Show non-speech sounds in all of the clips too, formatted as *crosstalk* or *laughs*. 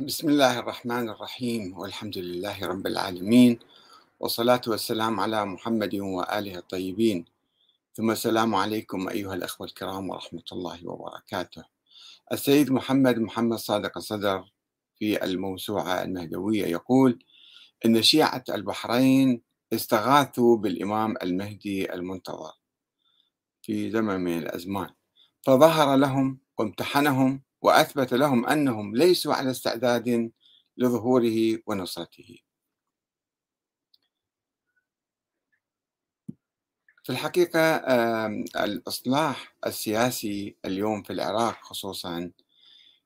بسم الله الرحمن الرحيم والحمد لله رب العالمين والصلاة والسلام على محمد وآله الطيبين. ثم السلام عليكم أيها الأخوة الكرام ورحمة الله وبركاته. السيد محمد محمد صادق الصدر في الموسوعة المهدوية يقول إن شيعة البحرين استغاثوا بالإمام المهدي المنتظر في زمن من الأزمان فظهر لهم وامتحنهم وأثبت لهم أنهم ليسوا على استعداد لظهوره ونصرته. في الحقيقة الإصلاح السياسي اليوم في العراق خصوصا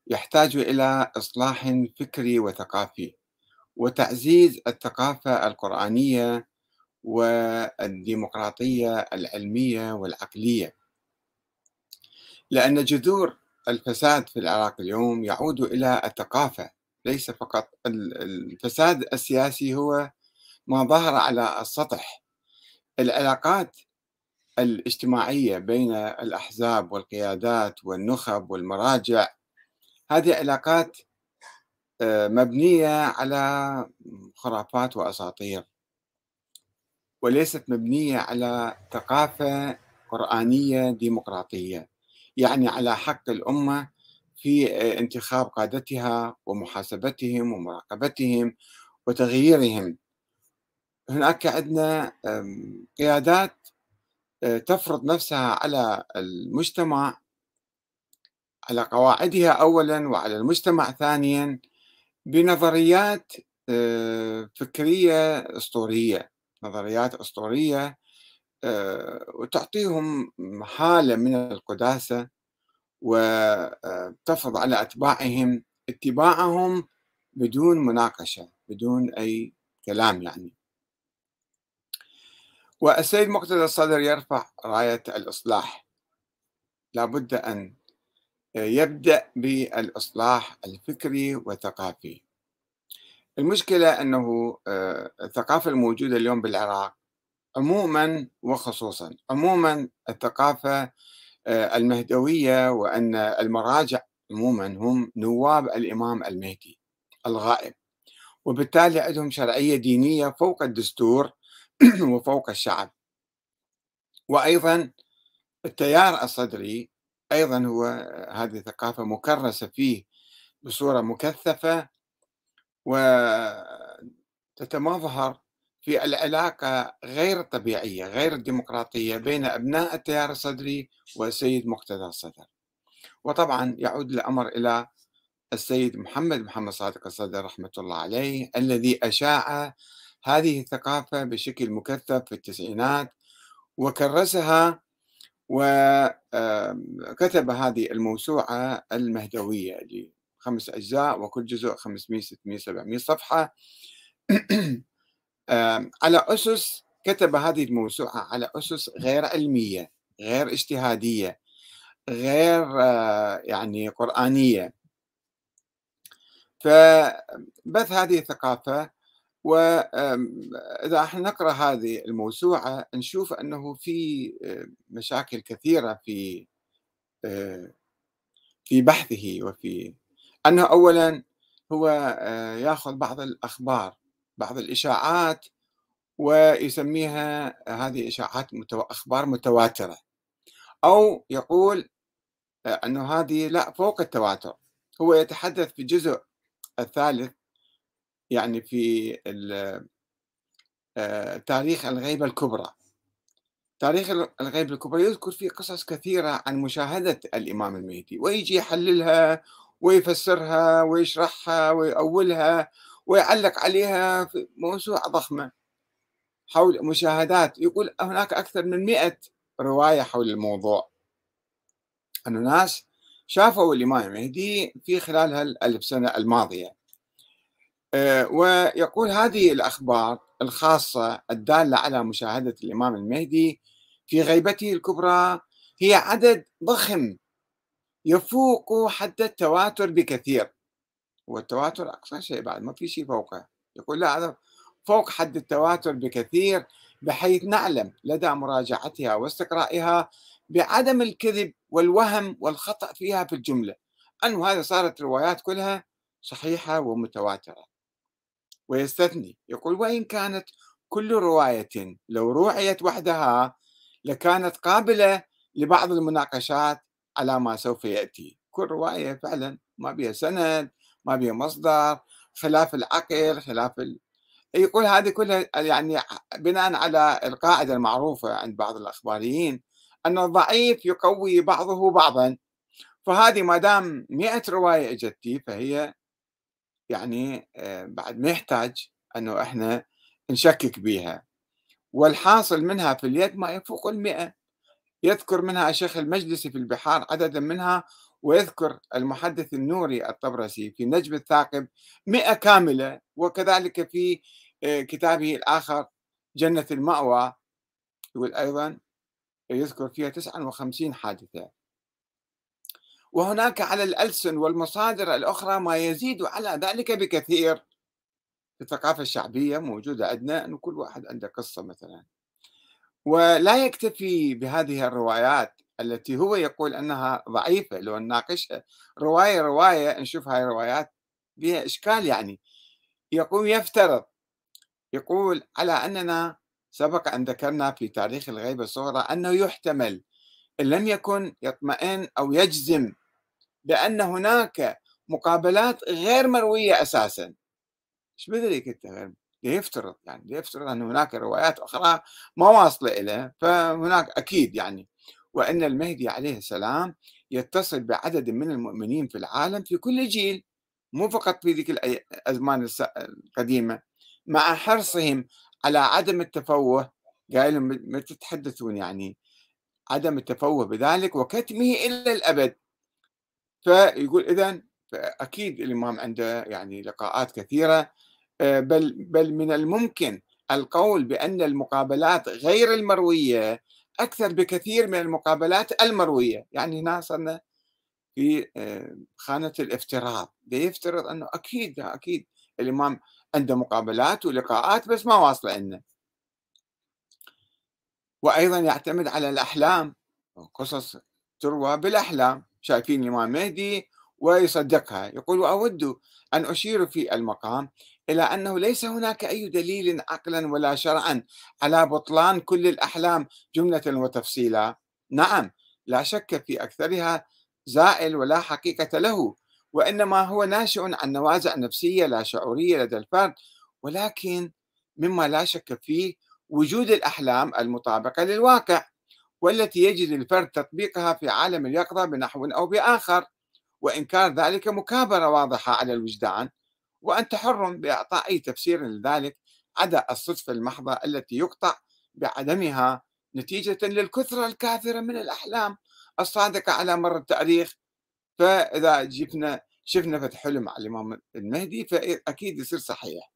يحتاج إلى إصلاح فكري وثقافي وتعزيز الثقافة القرآنية والديمقراطية العلمية والعقلية. لأن جذور الفساد في العراق اليوم يعود إلى الثقافة ليس فقط الفساد السياسي هو ما ظهر على السطح. العلاقات الاجتماعية بين الأحزاب والقيادات والنخب والمراجع هذه علاقات آه، مبنية على خرافات وأساطير وليست مبنية على ثقافة قرآنية ديمقراطية. يعني على حق الأمة في انتخاب قادتها ومحاسبتهم ومراقبتهم وتغييرهم. هناك عندنا قيادات آه، تفرض نفسها على المجتمع على قواعدها اولا وعلى المجتمع ثانيا بنظريات آه، فكرية أسطورية نظريات أسطورية آه، وتعطيهم حالة من القداسة وتفرض على أتباعهم اتباعهم بدون مناقشة بدون أي كلام يعني. والسيد مقتدى الصدر يرفع راية الإصلاح. لابد أن يبدأ بالإصلاح الفكري والثقافي. المشكلة أنه آه، الثقافة الموجودة اليوم بالعراق عموما وخصوصا عموما الثقافة آه، المهدوية وأن المراجع عموما هم نواب الإمام المهدي الغائب. وبالتالي عندهم شرعية دينية فوق الدستور *clears throat* وفوق الشعب. وأيضا التيار الصدري أيضا هو هذه ثقافة مكرسة فيه بصورة مكثفة وتتمظهر في العلاقة غير الطبيعية غير الديمقراطية بين أبناء التيار الصدري والسيد مقتدى الصدر. وطبعا يعود الأمر إلى السيد محمد محمد صادق الصدر رحمة الله عليه الذي أشاع هذه الثقافة بشكل مكثف في التسعينات وكرسها وكتب هذه الموسوعة المهدوية لخمس أجزاء وكل جزء 500 600 700 صفحة. *clears throat* على أسس كتب هذه الموسوعة على أسس غير علمية غير اجتهادية غير آه، يعني قرآنية. فبث هذه الثقافة وإذا إحنا نقرأ هذه الموسوعة نشوف أنه في آه، مشاكل كثيرة في آه، في بحثه وفي أنه أولا هو يأخذ بعض الأخبار. بعض الإشاعات ويسميها هذه إشاعات متو... أخبار متواترة. أو يقول أنه هذه لا فوق التواتر. هو يتحدث في الجزء الثالث يعني في آه، تاريخ الغيبة الكبرى. تاريخ الغيبة الكبرى يذكر فيه قصص كثيرة عن مشاهدة الإمام المهدي. ويجي يحللها ويفسرها ويشرحها ويأولها ويعلق عليها في موسوعة ضخمة حول مشاهدات. يقول هناك أكثر من مئة رواية حول الموضوع. أن ناس شافوا الإمام المهدي في خلال هالألف سنة الماضية. آه، ويقول هذه الأخبار الخاصة الدالة على مشاهدة الإمام المهدي في غيبته الكبرى هي عدد ضخم يفوق حد التواتر بكثير. والتواتر أقصى شيء بعد ما في شيء فوقه يقول لا هذا فوق حد التواتر بكثير بحيث نعلم لدى مراجعتها واستقرائها بعدم الكذب والوهم والخطأ فيها في الجملة. أنه هذه صارت روايات كلها صحيحة ومتواترة. ويستثني يقول وإن كانت كل رواية لو روعيت وحدها لكانت قابلة لبعض المناقشات على ما سوف يأتي. كل رواية فعلا ما بها سند ما بها مصدر خلاف العقل خلاف ال... يقول هذه كلها يعني بناء على القاعدة المعروفة عند بعض الأخباريين أن الضعيف يقوي بعضه بعضا. فهذه ما دام 100 رواية إجتي فهي يعني آه، بعد ما يحتاج أنه إحنا نشكك بها والحاصل منها في اليد ما يفوق المئة. يذكر منها الشيخ المجلسي في البحار عددا منها ويذكر المحدث النوري الطبرسي في نجم الثاقب مئة كاملة وكذلك في آه، كتابه الآخر جنة المأوى يقول أيضا يذكر فيها 59 حادثة. وهناك على الألسن والمصادر الأخرى ما يزيد على ذلك بكثير. في الثقافة الشعبية موجودة عندنا أن كل واحد عنده قصة مثلا. ولا يكتفي بهذه الروايات. التي هو يقول أنها ضعيفة لو نناقشها رواية رواية نشوف هاي الروايات بها إشكال يعني. يقول يفترض يقول على أننا سبق أن ذكرنا في تاريخ الغيبة الصغرى أنه يحتمل إن لم يكن يطمئن أو يجزم بأن هناك مقابلات غير مروية أساسا. إيش بدري انت غير؟ يفترض يعني يفترض أن هناك روايات أخرى ما واصلة إليه فهناك أكيد يعني وأن المهدي عليه السلام يتصل بعدد من المؤمنين في العالم في كل جيل مو فقط في ذيك الأزمان القديمة مع حرصهم على عدم التفوه. قال لهم ما تتحدثون يعني عدم التفوه بذلك وكتمه إلى الأبد. فيقول إذا أكيد الإمام عنده يعني لقاءات كثيرة آه، بل بل من الممكن القول بأن المقابلات غير المروية أكثر بكثير من المقابلات المروية. يعني هنا صرنا في آه، خانة الافتراض. يفترض أنه أكيد أكيد الإمام عنده مقابلات ولقاءات بس ما واصلة لنا وأيضا يعتمد على الأحلام قصص تروى بالأحلام. شايفين الإمام مهدي ويصدقها. يقول أود أن أشير في المقام إلى أنه ليس هناك أي دليل عقلا ولا شرعا على بطلان كل الأحلام جملة وتفصيلا. نعم لا شك في أكثرها زائل ولا حقيقة له وإنما هو ناشئ عن نوازع نفسية لا شعورية لدى الفرد ولكن مما لا شك فيه وجود الأحلام المطابقة للواقع والتي يجد الفرد تطبيقها في عالم اليقظة بنحو أو بآخر وإنكار ذلك مكابرة واضحة على الوجدان. وأنت حر بإعطاء أي تفسير لذلك عدا الصدفة المحضة التي يقطع بعدمها نتيجة للكثرة الكاثرة من الأحلام الصادقة على مر التاريخ. فإذا جبنا شفنا فتح حلم على الإمام المهدي فأكيد يصير صحيح.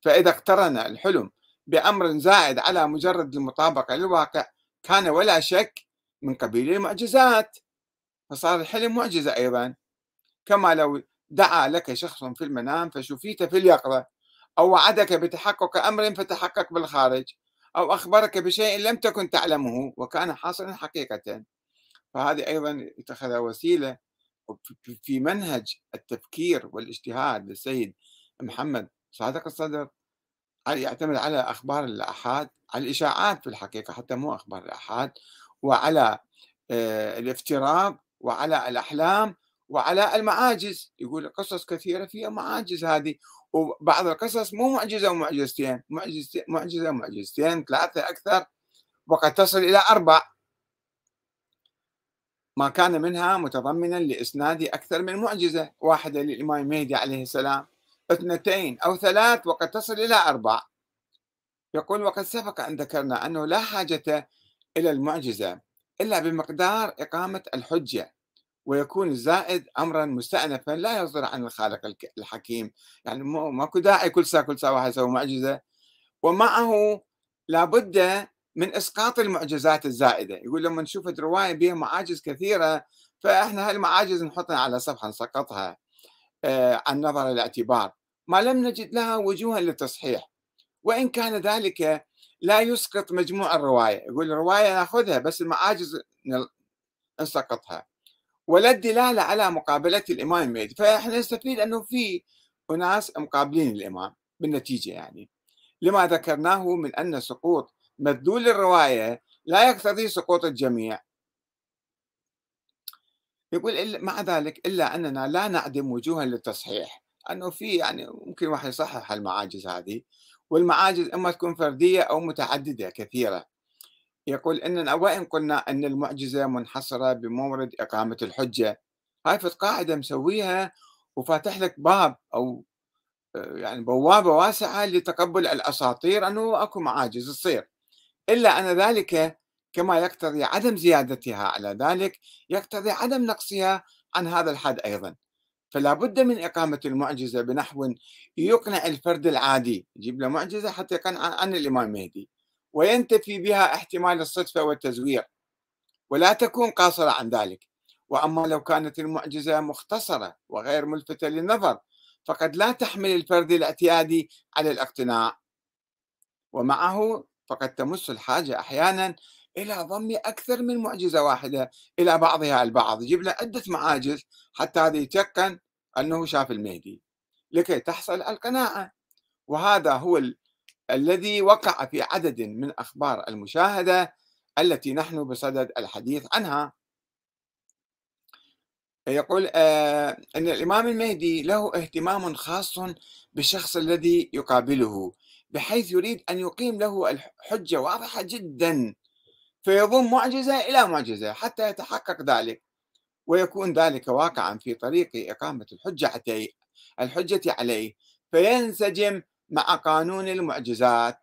فإذا اقترن الحلم بأمر زائد على مجرد المطابقة للواقع كان ولا شك من قبيل المعجزات. فصار الحلم معجزة أيضا. كما لو دعا لك شخص في المنام فشفيت في اليقظة أو وعدك بتحقق أمر فتحقق بالخارج أو أخبرك بشيء لم تكن تعلمه وكان حاصلا حقيقة. فهذه أيضا اتخذ وسيلة في منهج التفكير والاجتهاد للسيد محمد صادق الصدر يعتمد على أخبار الآحاد؟ على الإشاعات في الحقيقة حتى مو أخبار الآحاد وعلى آه، الافتراض وعلى الأحلام وعلى المعاجز يقول قصص كثيرة فيها معاجز هذه وبعض القصص مو معجزة ومعجزتين معجزة ومعجزتين ثلاثة أكثر وقد تصل إلى أربع. ما كان منها متضمنا لإسناد أكثر من معجزة واحدة للإمام المهدي عليه السلام. اثنتين أو ثلاث وقد تصل إلى أربع. يقول وقد سبق أن ذكرنا أنه لا حاجة إلى المعجزة إلا بمقدار إقامة الحجة. ويكون الزائد امرا مستأنفا لا يصدر عن الخالق الحكيم. يعني ماكو داعي كل ساعة كل ساعة واحد يسوي معجزة. ومعه لابد من إسقاط المعجزات الزائدة. يقول لما نشوف روايه بها معاجز كثيرة فإحنا هالمعاجز نحطها على صفحة نسقطها آه، عن نظر الاعتبار. ما لم نجد لها وجوها للتصحيح. وإن كان ذلك لا يسقط مجموع الرواية. يقول الرواية نأخذها بس المعاجز نسقطها. ولا الدلالة على مقابلة الإمام المهدي. فإحنا نستفيد أنه في أناس مقابلين الإمام بالنتيجة يعني. لما ذكرناه من أن سقوط مدلول الرواية لا يقتضي سقوط الجميع. يقول مع ذلك إلا أننا لا نعدم وجوها للتصحيح. أنه في يعني ممكن واحد يصحح المعاجز هذه والمعاجز إما تكون فردية أو متعددة كثيرة. يقول إننا وإن قلنا أن المعجزة منحصرة بمورد إقامة الحجة. هاي في قاعدة مسويها وفاتح لك باب أو يعني بوابة واسعة لتقبل الأساطير أنه أكو معاجز تصير. إلا أن ذلك كما يقتضي عدم زيادتها على ذلك يقتضي عدم نقصها عن هذا الحد أيضا. فلا بد من إقامة المعجزة بنحو يقنع الفرد العادي يجيب له معجزة حتى يقنع عن الإمام المهدي وينتفي بها احتمال الصدفة والتزوير ولا تكون قاصرة عن ذلك وأما لو كانت المعجزة مختصرة وغير ملفتة للنظر فقد لا تحمل الفرد الاعتيادي على الاقتناع ومعه فقد تمس الحاجة أحيانا إلى ضم أكثر من معجزة واحدة إلى بعضها البعض يجيب له عدة معاجز حتى هذا يتيقن أنه شاف المهدي لكي تحصل القناعة وهذا هو. الذي وقع في عدد من أخبار المشاهدة التي نحن بصدد الحديث عنها. يقول آه أن الإمام المهدي له اهتمام خاص بالشخص الذي يقابله بحيث يريد أن يقيم له الحجة واضحة جدا فيضم معجزة إلى معجزة حتى يتحقق ذلك ويكون ذلك واقعا في طريق إقامة الحجة الحجة عليه. فينسجم مع قانون المعجزات.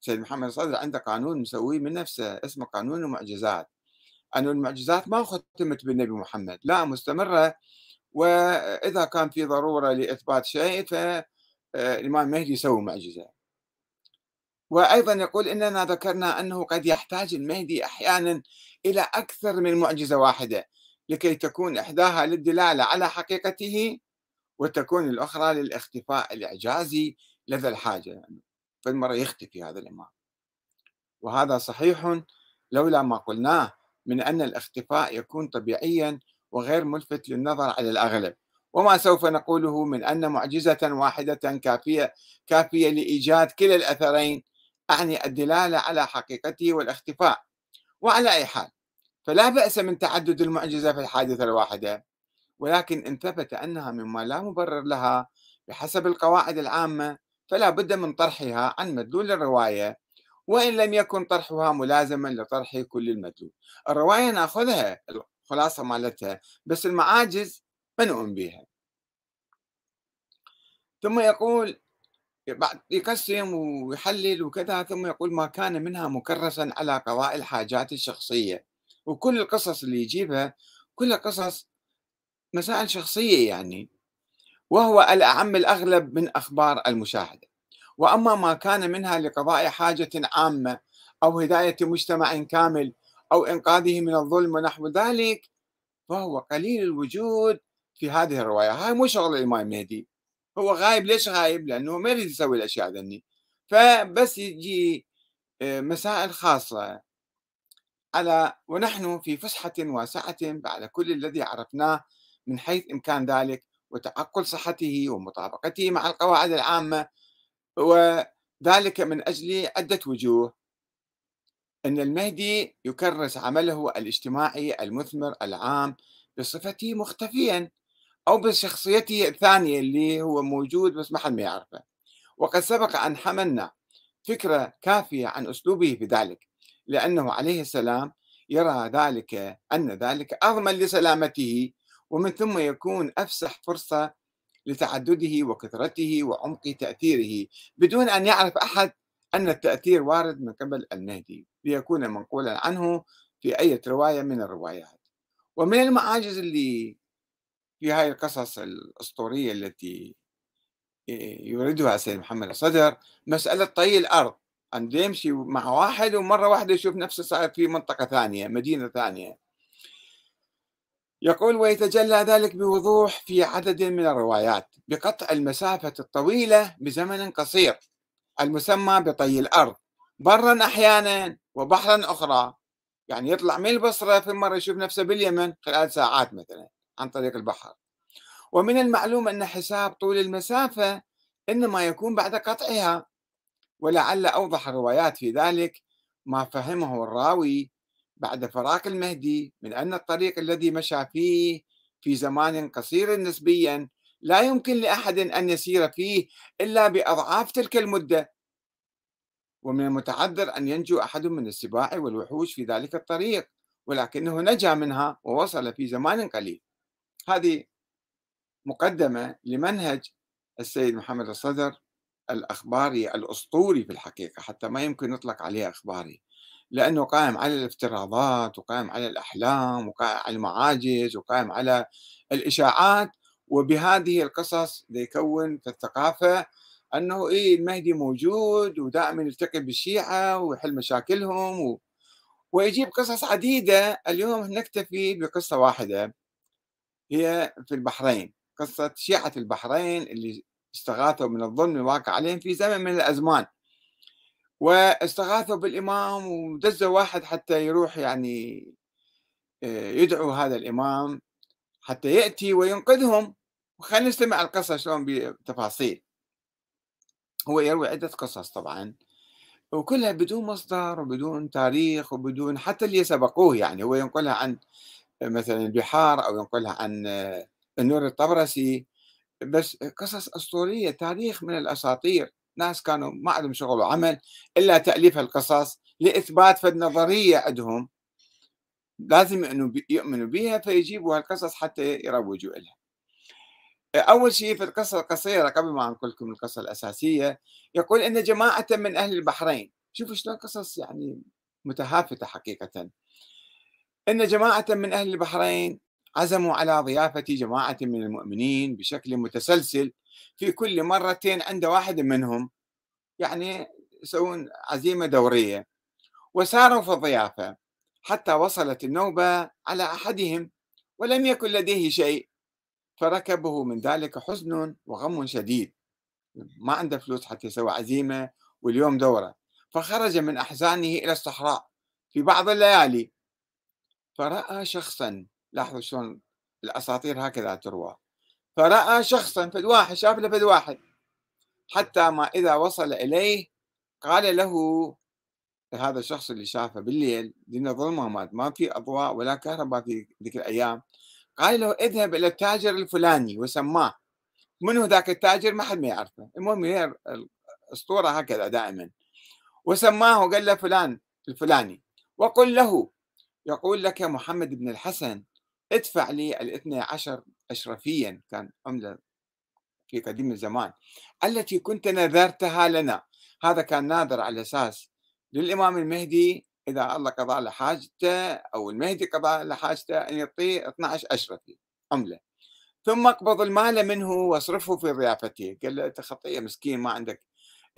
سيد محمد صدر عنده قانون مسويه من نفسه اسمه قانون المعجزات. أن المعجزات ما ختمت بالنبي محمد لا مستمرة. وإذا كان في ضرورة لإثبات شيء فالإمام المهدي يسوي معجزة. وأيضا يقول إننا ذكرنا أنه قد يحتاج المهدي أحيانا إلى أكثر من معجزة واحدة لكي تكون إحداها للدلالة على حقيقته وتكون الأخرى للاختفاء الإعجازي لدى الحاجة يعني. فالمرة يختفي هذا الإمام. وهذا صحيح لولا ما قلناه من أن الاختفاء يكون طبيعيا وغير ملفت للنظر على الأغلب. وما سوف نقوله من أن معجزة واحدة كافية كافية لإيجاد كلا الأثرين أعني الدلالة على حقيقته والاختفاء. وعلى أي حال فلا بأس من تعدد المعجزة في الحادثة الواحدة ولكن إن ثبت أنها مما لا مبرر لها بحسب القواعد العامة فلا بد من طرحها عن مدلول الرواية وإن لم يكن طرحها ملازما لطرح كل المدلول. الرواية نأخذها الخلاصة مالتها بس المعاجز ما نؤمن بها ثم يقول بعد يقسم ويحلل وكذا ثم يقول ما كان منها مكرسا على قضاء الحاجات الشخصية. وكل القصص اللي يجيبها كلها قصص مسائل شخصية يعني. وهو الأعم الأغلب من أخبار المشاهدة. وأما ما كان منها لقضاء حاجة عامة أو هداية مجتمع كامل أو إنقاذه من الظلم ونحو ذلك فهو قليل الوجود في هذه الرواية. هاي مو شغل الإمام المهدي هو غايب. ليش غايب؟ لأنه ما يريد يسوي الأشياء ذني. فبس يجي آه، مسائل خاصة. على ونحن في فسحة واسعة بعد كل الذي عرفناه من حيث إمكان ذلك وتعقل صحته ومطابقته مع القواعد العامة وذلك من أجل عدة وجوه. أن المهدي يكرس عمله الاجتماعي المثمر العام بصفته مختفيا أو بشخصيته الثانية اللي هو موجود بس ما حد ما يعرفه. وقد سبق أن حملنا فكرة كافية عن أسلوبه في ذلك لأنه عليه السلام يرى ذلك أن ذلك أضمن لسلامته ومن ثم يكون أفسح فرصة لتعدده وكثرته وعمق تأثيره بدون أن يعرف أحد أن التأثير وارد من قبل المهدي ليكون منقولا عنه في أي رواية من الروايات. ومن المعاجز اللي في هاي القصص الأسطورية التي يريدها السيد محمد الصدر مسألة طي الأرض. أن يمشي مع واحد ومرة واحدة يشوف نفسه صار في منطقة ثانية مدينة ثانية. يقول ويتجلى ذلك بوضوح في عدد من الروايات بقطع المسافة الطويلة بزمن قصير المسمى بطي الأرض برا أحيانا وبحرا أخرى. يعني يطلع من البصرة في مرة يشوف نفسه باليمن خلال ساعات مثلا عن طريق البحر. ومن المعلوم أن حساب طول المسافة إنما يكون بعد قطعها ولعل أوضح الروايات في ذلك ما فهمه الراوي بعد فراق المهدي من أن الطريق الذي مشى فيه في زمان قصير نسبيا لا يمكن لأحد أن يسير فيه إلا بأضعاف تلك المدة. ومن المتعذر أن ينجو أحد من السباع والوحوش في ذلك الطريق ولكنه نجا منها ووصل في زمان قليل. هذه مقدمة لمنهج السيد محمد الصدر الأخباري الأسطوري في الحقيقة حتى ما يمكن نطلق عليه أخباري. لأنه قائم على الافتراضات وقائم على الأحلام وقائم على المعاجز وقائم على الإشاعات. وبهذه القصص يكون في الثقافة أنه إيه المهدي موجود ودائما يلتقي بالشيعة ويحل مشاكلهم و... ويجيب قصص عديدة. اليوم نكتفي بقصة واحدة هي في البحرين. قصة شيعة البحرين اللي استغاثوا من الظلم الواقع عليهم في زمن من الأزمان. واستغاثوا بالإمام ودزوا واحد حتى يروح يعني آه، يدعو هذا الإمام حتى يأتي وينقذهم. وخلينا نستمع القصة شلون بتفاصيل. هو يروي عدة قصص طبعا وكلها بدون مصدر وبدون تاريخ وبدون حتى اللي سبقوه يعني. هو ينقلها عن مثلا البحار أو ينقلها عن آه، النور الطبرسي. بس قصص أسطورية تاريخ من الأساطير. ناس كانوا ما عندهم شغل وعمل إلا تأليف القصص لإثبات فد نظرية عندهم. لازم أنه يؤمنوا بها فيجيبوا هالقصص حتى يروجوا لها أول شيء في القصة القصيرة قبل ما أنقل لكم القصة الأساسية يقول أن جماعة من أهل البحرين شوفوا شلون قصص يعني متهافتة حقيقة. أن جماعة من أهل البحرين عزموا على ضيافة جماعة من المؤمنين بشكل متسلسل في كل مرتين عند واحد منهم يعني يسوون عزيمة دورية. وساروا في الضيافة حتى وصلت النوبة على أحدهم ولم يكن لديه شيء. فركبه من ذلك حزن وغم شديد. ما عنده فلوس حتى يسوي عزيمة واليوم دورة. فخرج من أحزانه إلى الصحراء في بعض الليالي. فرأى شخصا لاحظوا شلون الأساطير هكذا تروى. فرأى شخصا فد واحد شاف له فد واحد. حتى ما إذا وصل إليه قال له هذا الشخص اللي شافه بالليل دين ظلمة ما في أضواء ولا كهرباء في ذيك الأيام. قال له اذهب إلى التاجر الفلاني وسماه. منو ذاك التاجر؟ ما حد ما يعرفه. المهم هي الأسطورة هكذا دائما. وسماه وقال له فلان الفلاني. وقل له يقول لك محمد بن الحسن ادفع لي الاثنى عشر أشرفيا كان عملة في قديم الزمان التي كنت نذرتها لنا. هذا كان ناظر على أساس للإمام المهدي إذا الله قضى له حاجته أو المهدي قضى له حاجته أن يعطيه 12 أشرفي عملة. ثم اقبض المال منه واصرفه في ضيافته. قال له أنت خطية مسكين ما عندك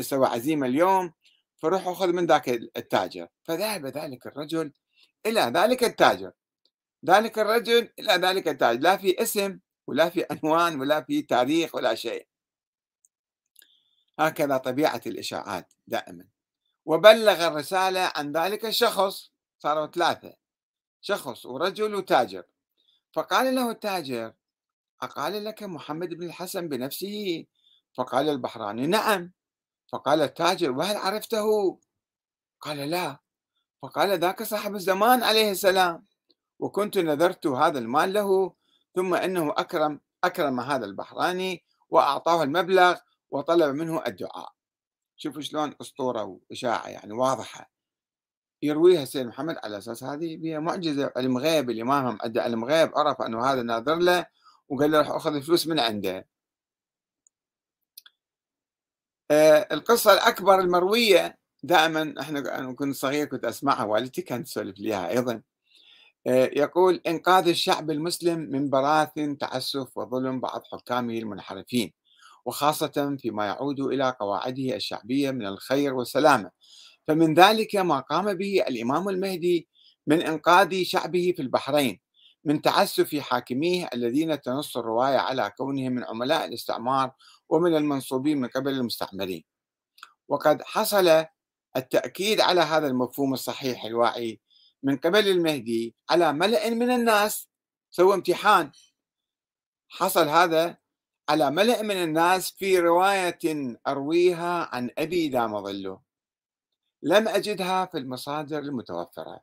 استوى عزيمة اليوم فروح خذ من ذاك التاجر. فذهب ذلك الرجل إلى ذلك التاجر. ذلك الرجل إلى ذلك التاجر لا في اسم ولا في عنوان ولا في تاريخ ولا شيء. هكذا طبيعة الإشاعات دائما. وبلغ الرسالة عن ذلك الشخص صاروا ثلاثة شخص ورجل وتاجر. فقال له التاجر أقال لك محمد بن الحسن بنفسه؟ فقال البحراني نعم. فقال التاجر وهل عرفته؟ قال لا. فقال ذاك صاحب الزمان عليه السلام وكنت نذرت هذا المال له ثم إنه أكرم أكرم هذا البحراني وأعطاه المبلغ وطلب منه الدعاء. شوفوا شلون أسطورة وإشاعة يعني واضحة. يرويها السيد محمد على أساس هذه هي معجزة علم غيب الامام ادى علم غيب عرف أنه هذا ناظر له وقال له راح أخذ الفلوس من عنده. آه القصة الأكبر المروية دائما إحنا كنت صغير كنت أسمعها والدتي كانت تسولف لي أيضا. يقول إنقاذ الشعب المسلم من براثن تعسف وظلم بعض حكامه المنحرفين وخاصة فيما يعود إلى قواعده الشعبية من الخير والسلامة. فمن ذلك ما قام به الإمام المهدي من إنقاذ شعبه في البحرين من تعسف حاكميه الذين تنص الرواية على كونهم من عملاء الاستعمار ومن المنصوبين من قبل المستعمرين. وقد حصل التأكيد على هذا المفهوم الصحيح الواعي من قبل المهدي على ملأ من الناس سوى امتحان. حصل هذا على ملأ من الناس في رواية أرويها عن أبي دام ظله لم أجدها في المصادر المتوفرة.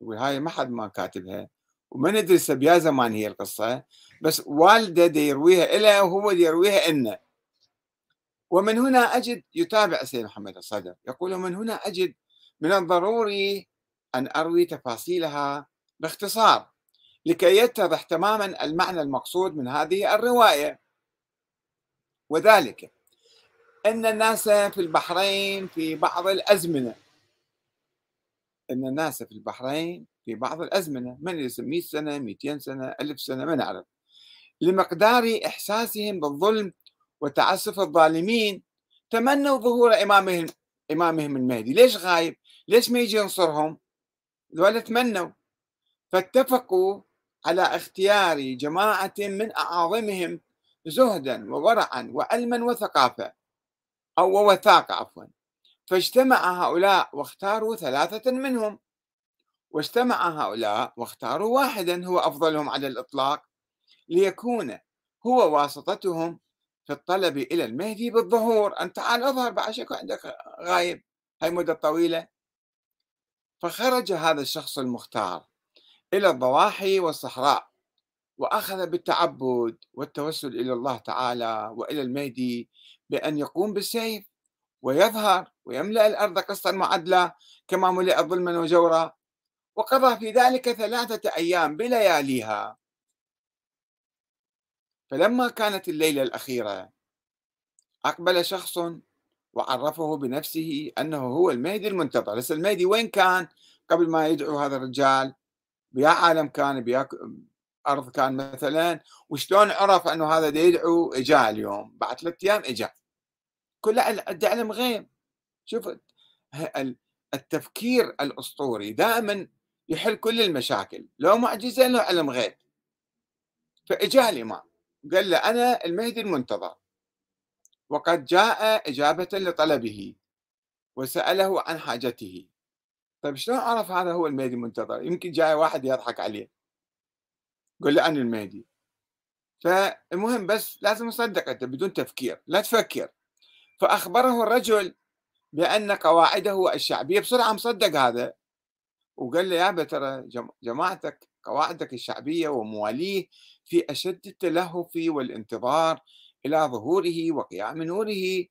وهاي ما حد ما كاتبها. وما ندري بيا زمان هي القصة. بس والدة دي يرويها إلى وهو دي يرويها إنه ومن هنا أجد يتابع سيد محمد الصدر. يقول ومن هنا أجد من الضروري أن أروي تفاصيلها باختصار لكي يتضح تماما المعنى المقصود من هذه الرواية. وذلك أن الناس في البحرين في بعض الأزمنة. أن الناس في البحرين في بعض الأزمنة من يسمى 100 سنة 200 سنة 1000 سنة ما نعرف. لمقدار إحساسهم بالظلم وتعسف الظالمين تمنوا ظهور إمامهم إمامهم المهدي. ليش غايب؟ ليش ما يجي ينصرهم؟ ذولا تمنوا فاتفقوا على اختيار جماعة من أعاظمهم زهدا وورعا وعلما وثقافة أو وثاقة عفوا. فاجتمع هؤلاء واختاروا ثلاثة منهم. واجتمع هؤلاء واختاروا واحدا هو أفضلهم على الإطلاق ليكون هو واسطتهم في الطلب إلى المهدي بالظهور. أن تعال أظهر بعد شكو عندك غايب. هاي مدة طويلة. فخرج هذا الشخص المختار إلى الضواحي والصحراء وأخذ بالتعبد والتوسل إلى الله تعالى وإلى المهدي بأن يقوم بالسيف ويظهر ويملأ الأرض قسطا معدلة كما ملئت ظلما وجورا وقضى في ذلك ثلاثة أيام بلياليها. فلما كانت الليلة الأخيرة أقبل شخص وعرفه بنفسه أنه هو المهدي المنتظر. لسه المهدي وين كان؟ قبل ما يدعو هذا الرجال. بيا عالم كان بيا أرض كان مثلا. وشلون عرف أنه هذا دا يدعو؟ إجا اليوم. بعد ثلاثة أيام إجا. كله علم غيب. شوف التفكير الأسطوري دائما يحل كل المشاكل. لو معجزة لو علم غيب. فإجا الإمام. قال له أنا المهدي المنتظر. وقد جاء إجابة لطلبه وسأله عن حاجته. طيب شلون عرف هذا هو المهدي المنتظر؟ يمكن جاي واحد يضحك عليه. قل له أنا المهدي. فالمهم بس لازم تصدق أنت بدون تفكير لا تفكر. فأخبره الرجل بأن قواعده الشعبية بسرعة مصدق هذا. وقال له يا ترى جماعتك قواعدك الشعبية ومواليه في أشد التلهف والانتظار إلى ظهوره وقيام نوره.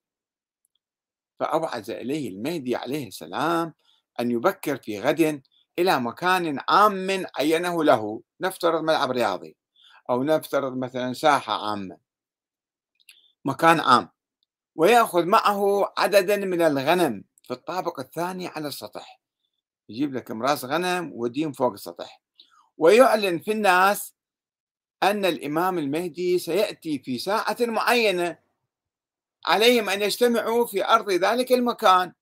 فأوعز إليه المهدي عليه السلام أن يبكر في غد إلى مكان عام عينه له. نفترض ملعب رياضي أو نفترض مثلا ساحة عامة. مكان عام. ويأخذ معه عددا من الغنم في الطابق الثاني على السطح. يجيب لك مراس غنم وديهم فوق السطح. ويعلن في الناس أن الإمام المهدي سيأتي في ساعة معينة عليهم أن يجتمعوا في أرض ذلك المكان.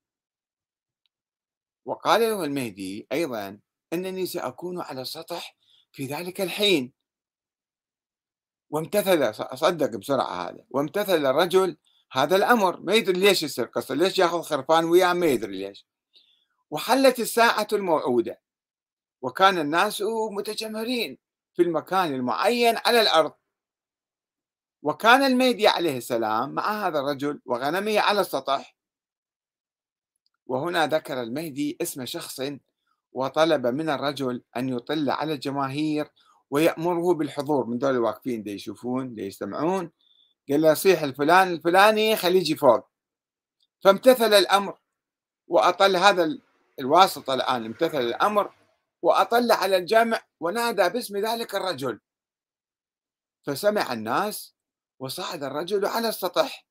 وقال له المهدي أيضا أنني سأكون على السطح في ذلك الحين. وامتثل صدق بسرعة هذا وامتثل الرجل هذا الأمر. ما يدري ليش يصير قصة ليش يأخذ خرفان وياه ما يدري ليش. وحلت الساعة الموعودة وكان الناس متجمهرين. في المكان المعين على الأرض. وكان المهدي عليه السلام مع هذا الرجل وغنمه على السطح. وهنا ذكر المهدي اسم شخص وطلب من الرجل أن يطل على الجماهير ويأمره بالحضور. من دول الواقفين دي يشوفون دي يستمعون. قال له صيح الفلان الفلاني خليه يجي فوق. فامتثل الأمر وأطل هذا الواسطة الآن امتثل الأمر وأطل على الجمع ونادى باسم ذلك الرجل. فسمع الناس وصعد الرجل على السطح.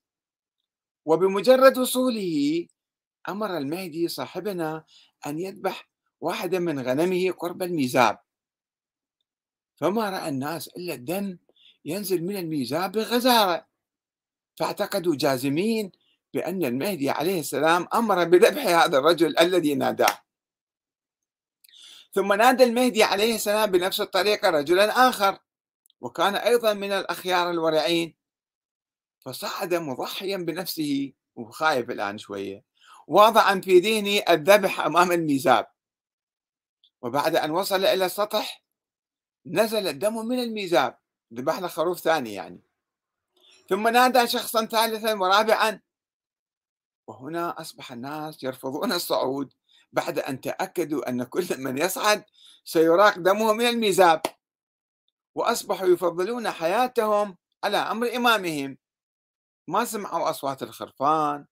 وبمجرد وصوله أمر المهدي صاحبنا أن يذبح واحدا من غنمه قرب الميزاب. فما رأى الناس إلا الدم ينزل من الميزاب بغزارة. فاعتقدوا جازمين بأن المهدي عليه السلام أمر بذبح هذا الرجل الذي ناداه. ثم نادى المهدي عليه السلام بنفس الطريقة رجلا آخر وكان أيضا من الأخيار الورعين. فصعد مضحيا بنفسه وخايف الآن شوية واضعا في ذهني الذبح أمام الميزاب. وبعد أن وصل إلى السطح نزل الدم من الميزاب ذبح له خروف ثاني يعني. ثم نادى شخصا ثالثا ورابعا وهنا أصبح الناس يرفضون الصعود. بعد أن تأكدوا أن كل من يصعد سيراق دمه من الميزاب وأصبحوا يفضلون حياتهم على أمر إمامهم ما سمعوا أصوات الخرفان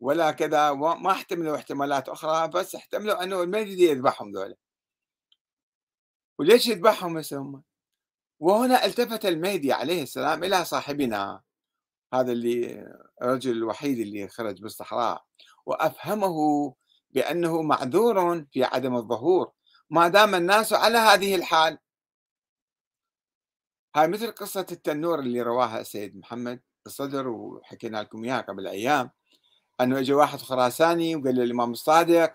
ولا كذا وما احتملوا احتمالات أخرى بس احتملوا أنه المهدي يذبحهم ذولا وليش يذبحهم هسه هم؟ وهنا التفت المهدي عليه السلام إلى صاحبنا هذا اللي الرجل الوحيد اللي خرج بالصحراء وأفهمه بأنه معذور في عدم الظهور. ما دام الناس على هذه الحال. هاي مثل قصة التنور اللي رواها السيد محمد الصدر وحكينا لكم إياها قبل أيام. أنه إجا واحد خراساني وقال للإمام الصادق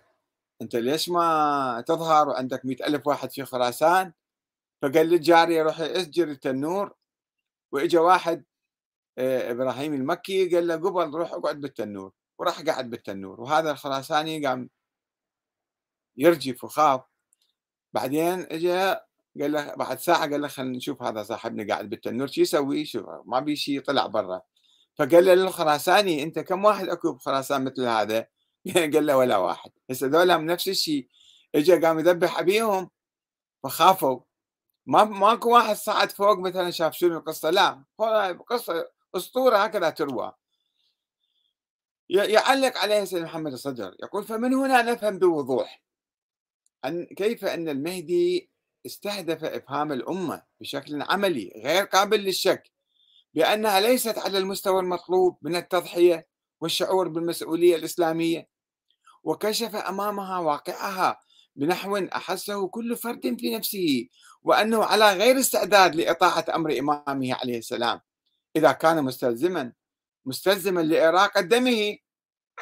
أنت ليش ما تظهر وعندك مئة ألف واحد في خراسان؟ فقال للجارية روحي أسجر التنور. وإجا واحد آه، إبراهيم المكي قال له قبل روح اقعد بالتنور. وراح قعد بالتنور وهذا الخراساني قام يرجف وخاف بعدين اجى قال له بعد ساعة قال له خلينا نشوف هذا صاحبنا قاعد بالتنور شو يسوي؟ شوف ما بي شيء طلع برا. فقال له للخراساني أنت كم واحد أكو بخراسان مثل هذا؟ *laughs* قال له ولا واحد. هسه ذولا نفس الشيء اجى قام يذبح أبيهم فخافوا. ما ماكو واحد صعد فوق مثلا شاف شنو القصة؟ لا قصة أسطورة هكذا تروى. يعلق عليه سيد محمد الصدر يقول فمن هنا نفهم بوضوح أن كيف أن المهدي استهدف إفهام الأمة بشكل عملي غير قابل للشك بأنها ليست على المستوى المطلوب من التضحية والشعور بالمسؤولية الإسلامية وكشف أمامها واقعها بنحو أحسه كل فرد في نفسه وأنه على غير استعداد لإطاعة أمر إمامه عليه السلام إذا كان مستلزما. مستلزما لإراقة دمه.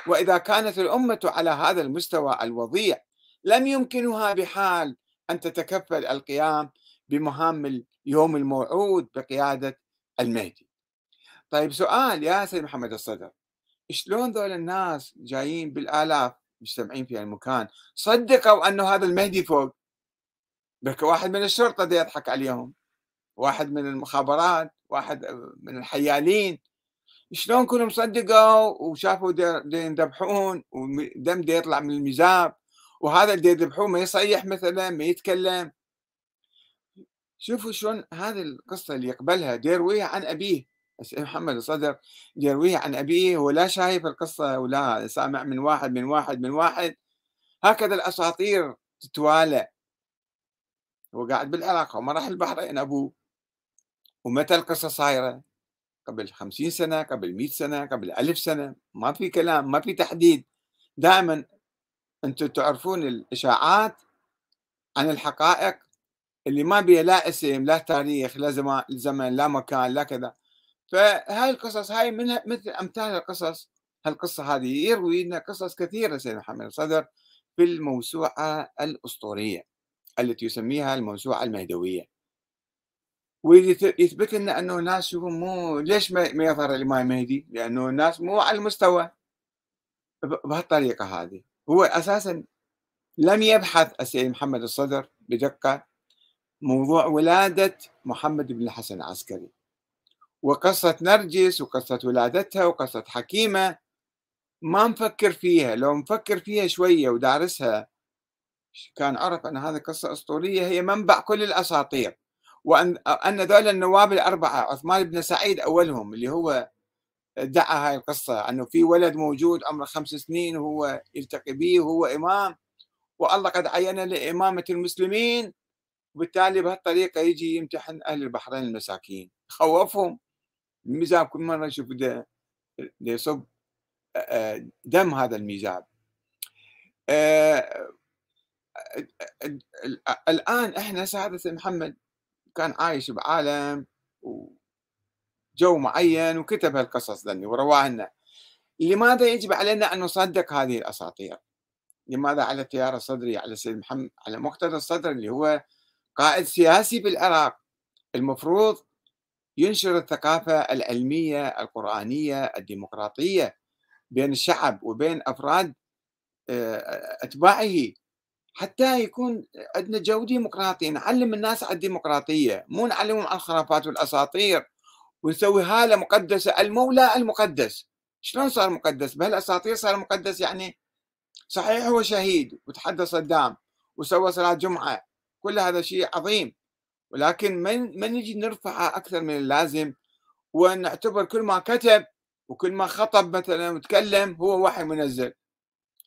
وإذا كانت الأمة على هذا المستوى الوضيع لم يمكنها بحال أن تتكفل القيام بمهام اليوم الموعود بقيادة المهدي. طيب سؤال يا سيد محمد الصدر. شلون ذول الناس جايين بالآلاف مجتمعين في المكان صدقوا أنه هذا المهدي فوق؟ بك واحد من الشرطة دي يضحك عليهم واحد من المخابرات واحد من الحيالين. شلون كلهم صدقوا وشافوا يذبحون ودم دي يطلع من الميزاب وهذا اللي يذبحوه ما يصيح مثلا ما يتكلم. شوفوا شلون هذه القصة اللي يقبلها ديرويها عن أبيه محمد الصدر يرويها عن أبيه ولا شايف القصة ولا سامع من واحد من واحد من واحد. هكذا الأساطير تتوالى. هو قاعد بالعراق وما راح البحرين أبوه. ومتى القصة صايرة؟ قبل خمسين سنة قبل مئة سنة قبل ألف سنة ما في كلام ما في تحديد. دائما أنتم تعرفون الإشاعات عن الحقائق اللي ما بيها لا اسم لا تاريخ لا زمن لا مكان لا كذا. فهاي القصص هاي من مثل أمثال القصص. هالقصة هذه يروي لنا قصص كثيرة سيد محمد الصدر في الموسوعة الأسطورية التي يسميها الموسوعة المهدوية. ويثبت لنا أنه الناس شوفوا مو ليش ما يظهر الامام المهدي؟ لأنه الناس مو على المستوى. بهالطريقة هذه. هو أساسا لم يبحث السيد محمد الصدر بدقة موضوع ولادة محمد بن الحسن العسكري. وقصة نرجس وقصة ولادتها وقصة حكيمة ما مفكر فيها. لو مفكر فيها شوية ودارسها كان عرف أن هذه قصة أسطورية هي منبع كل الأساطير. وأن أن ذول النواب الأربعة عثمان بن سعيد أولهم اللي هو ادعى هاي القصة أنه في ولد موجود عمره خمس سنين وهو يلتقي به وهو إمام والله قد عين لإمامة المسلمين وبالتالي بهالطريقة يجي يمتحن أهل البحرين المساكين. خوفهم الميزاب كل مرة يشوف يصب دم هذا الميزاب الآن إحنا سعادة محمد كان عايش بعالم وجو معين وكتب هالقصص ذني ورواها لنا. لماذا يجب علينا أن نصدق هذه الأساطير؟ لماذا على التيار الصدري على سيد محمد على مقتدى الصدر اللي هو قائد سياسي بالعراق. المفروض ينشر الثقافة العلمية القرآنية الديمقراطية بين الشعب وبين أفراد آه، أتباعه. حتى يكون عندنا جو ديمقراطي نعلم الناس على الديمقراطية مو نعلمهم على الخرافات والأساطير ونسوي هالة مقدسة المولى المقدس. شلون صار مقدس؟ بهالأساطير صار مقدس يعني صحيح هو شهيد وتحدى صدام وسوى صلاة جمعة كل هذا شيء عظيم. ولكن من من نجي نرفعه أكثر من اللازم؟ ونعتبر كل ما كتب وكل ما خطب مثلا وتكلم هو وحي منزل.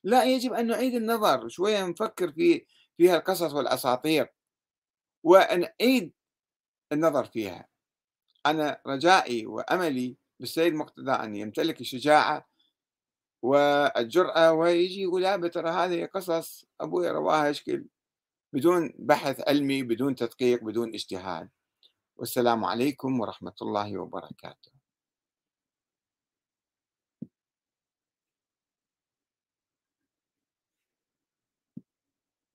لا يجب أن نعيد النظر شوية نفكر في في القصص والأساطير ونعيد النظر فيها. أنا رجائي وأملي بالسيد مقتدى أن يمتلك الشجاعة والجرأة ويجي يقول لا ترى هذه قصص أبوي رواها اشكل بدون بحث علمي بدون تدقيق بدون اجتهاد. والسلام عليكم ورحمة الله وبركاته.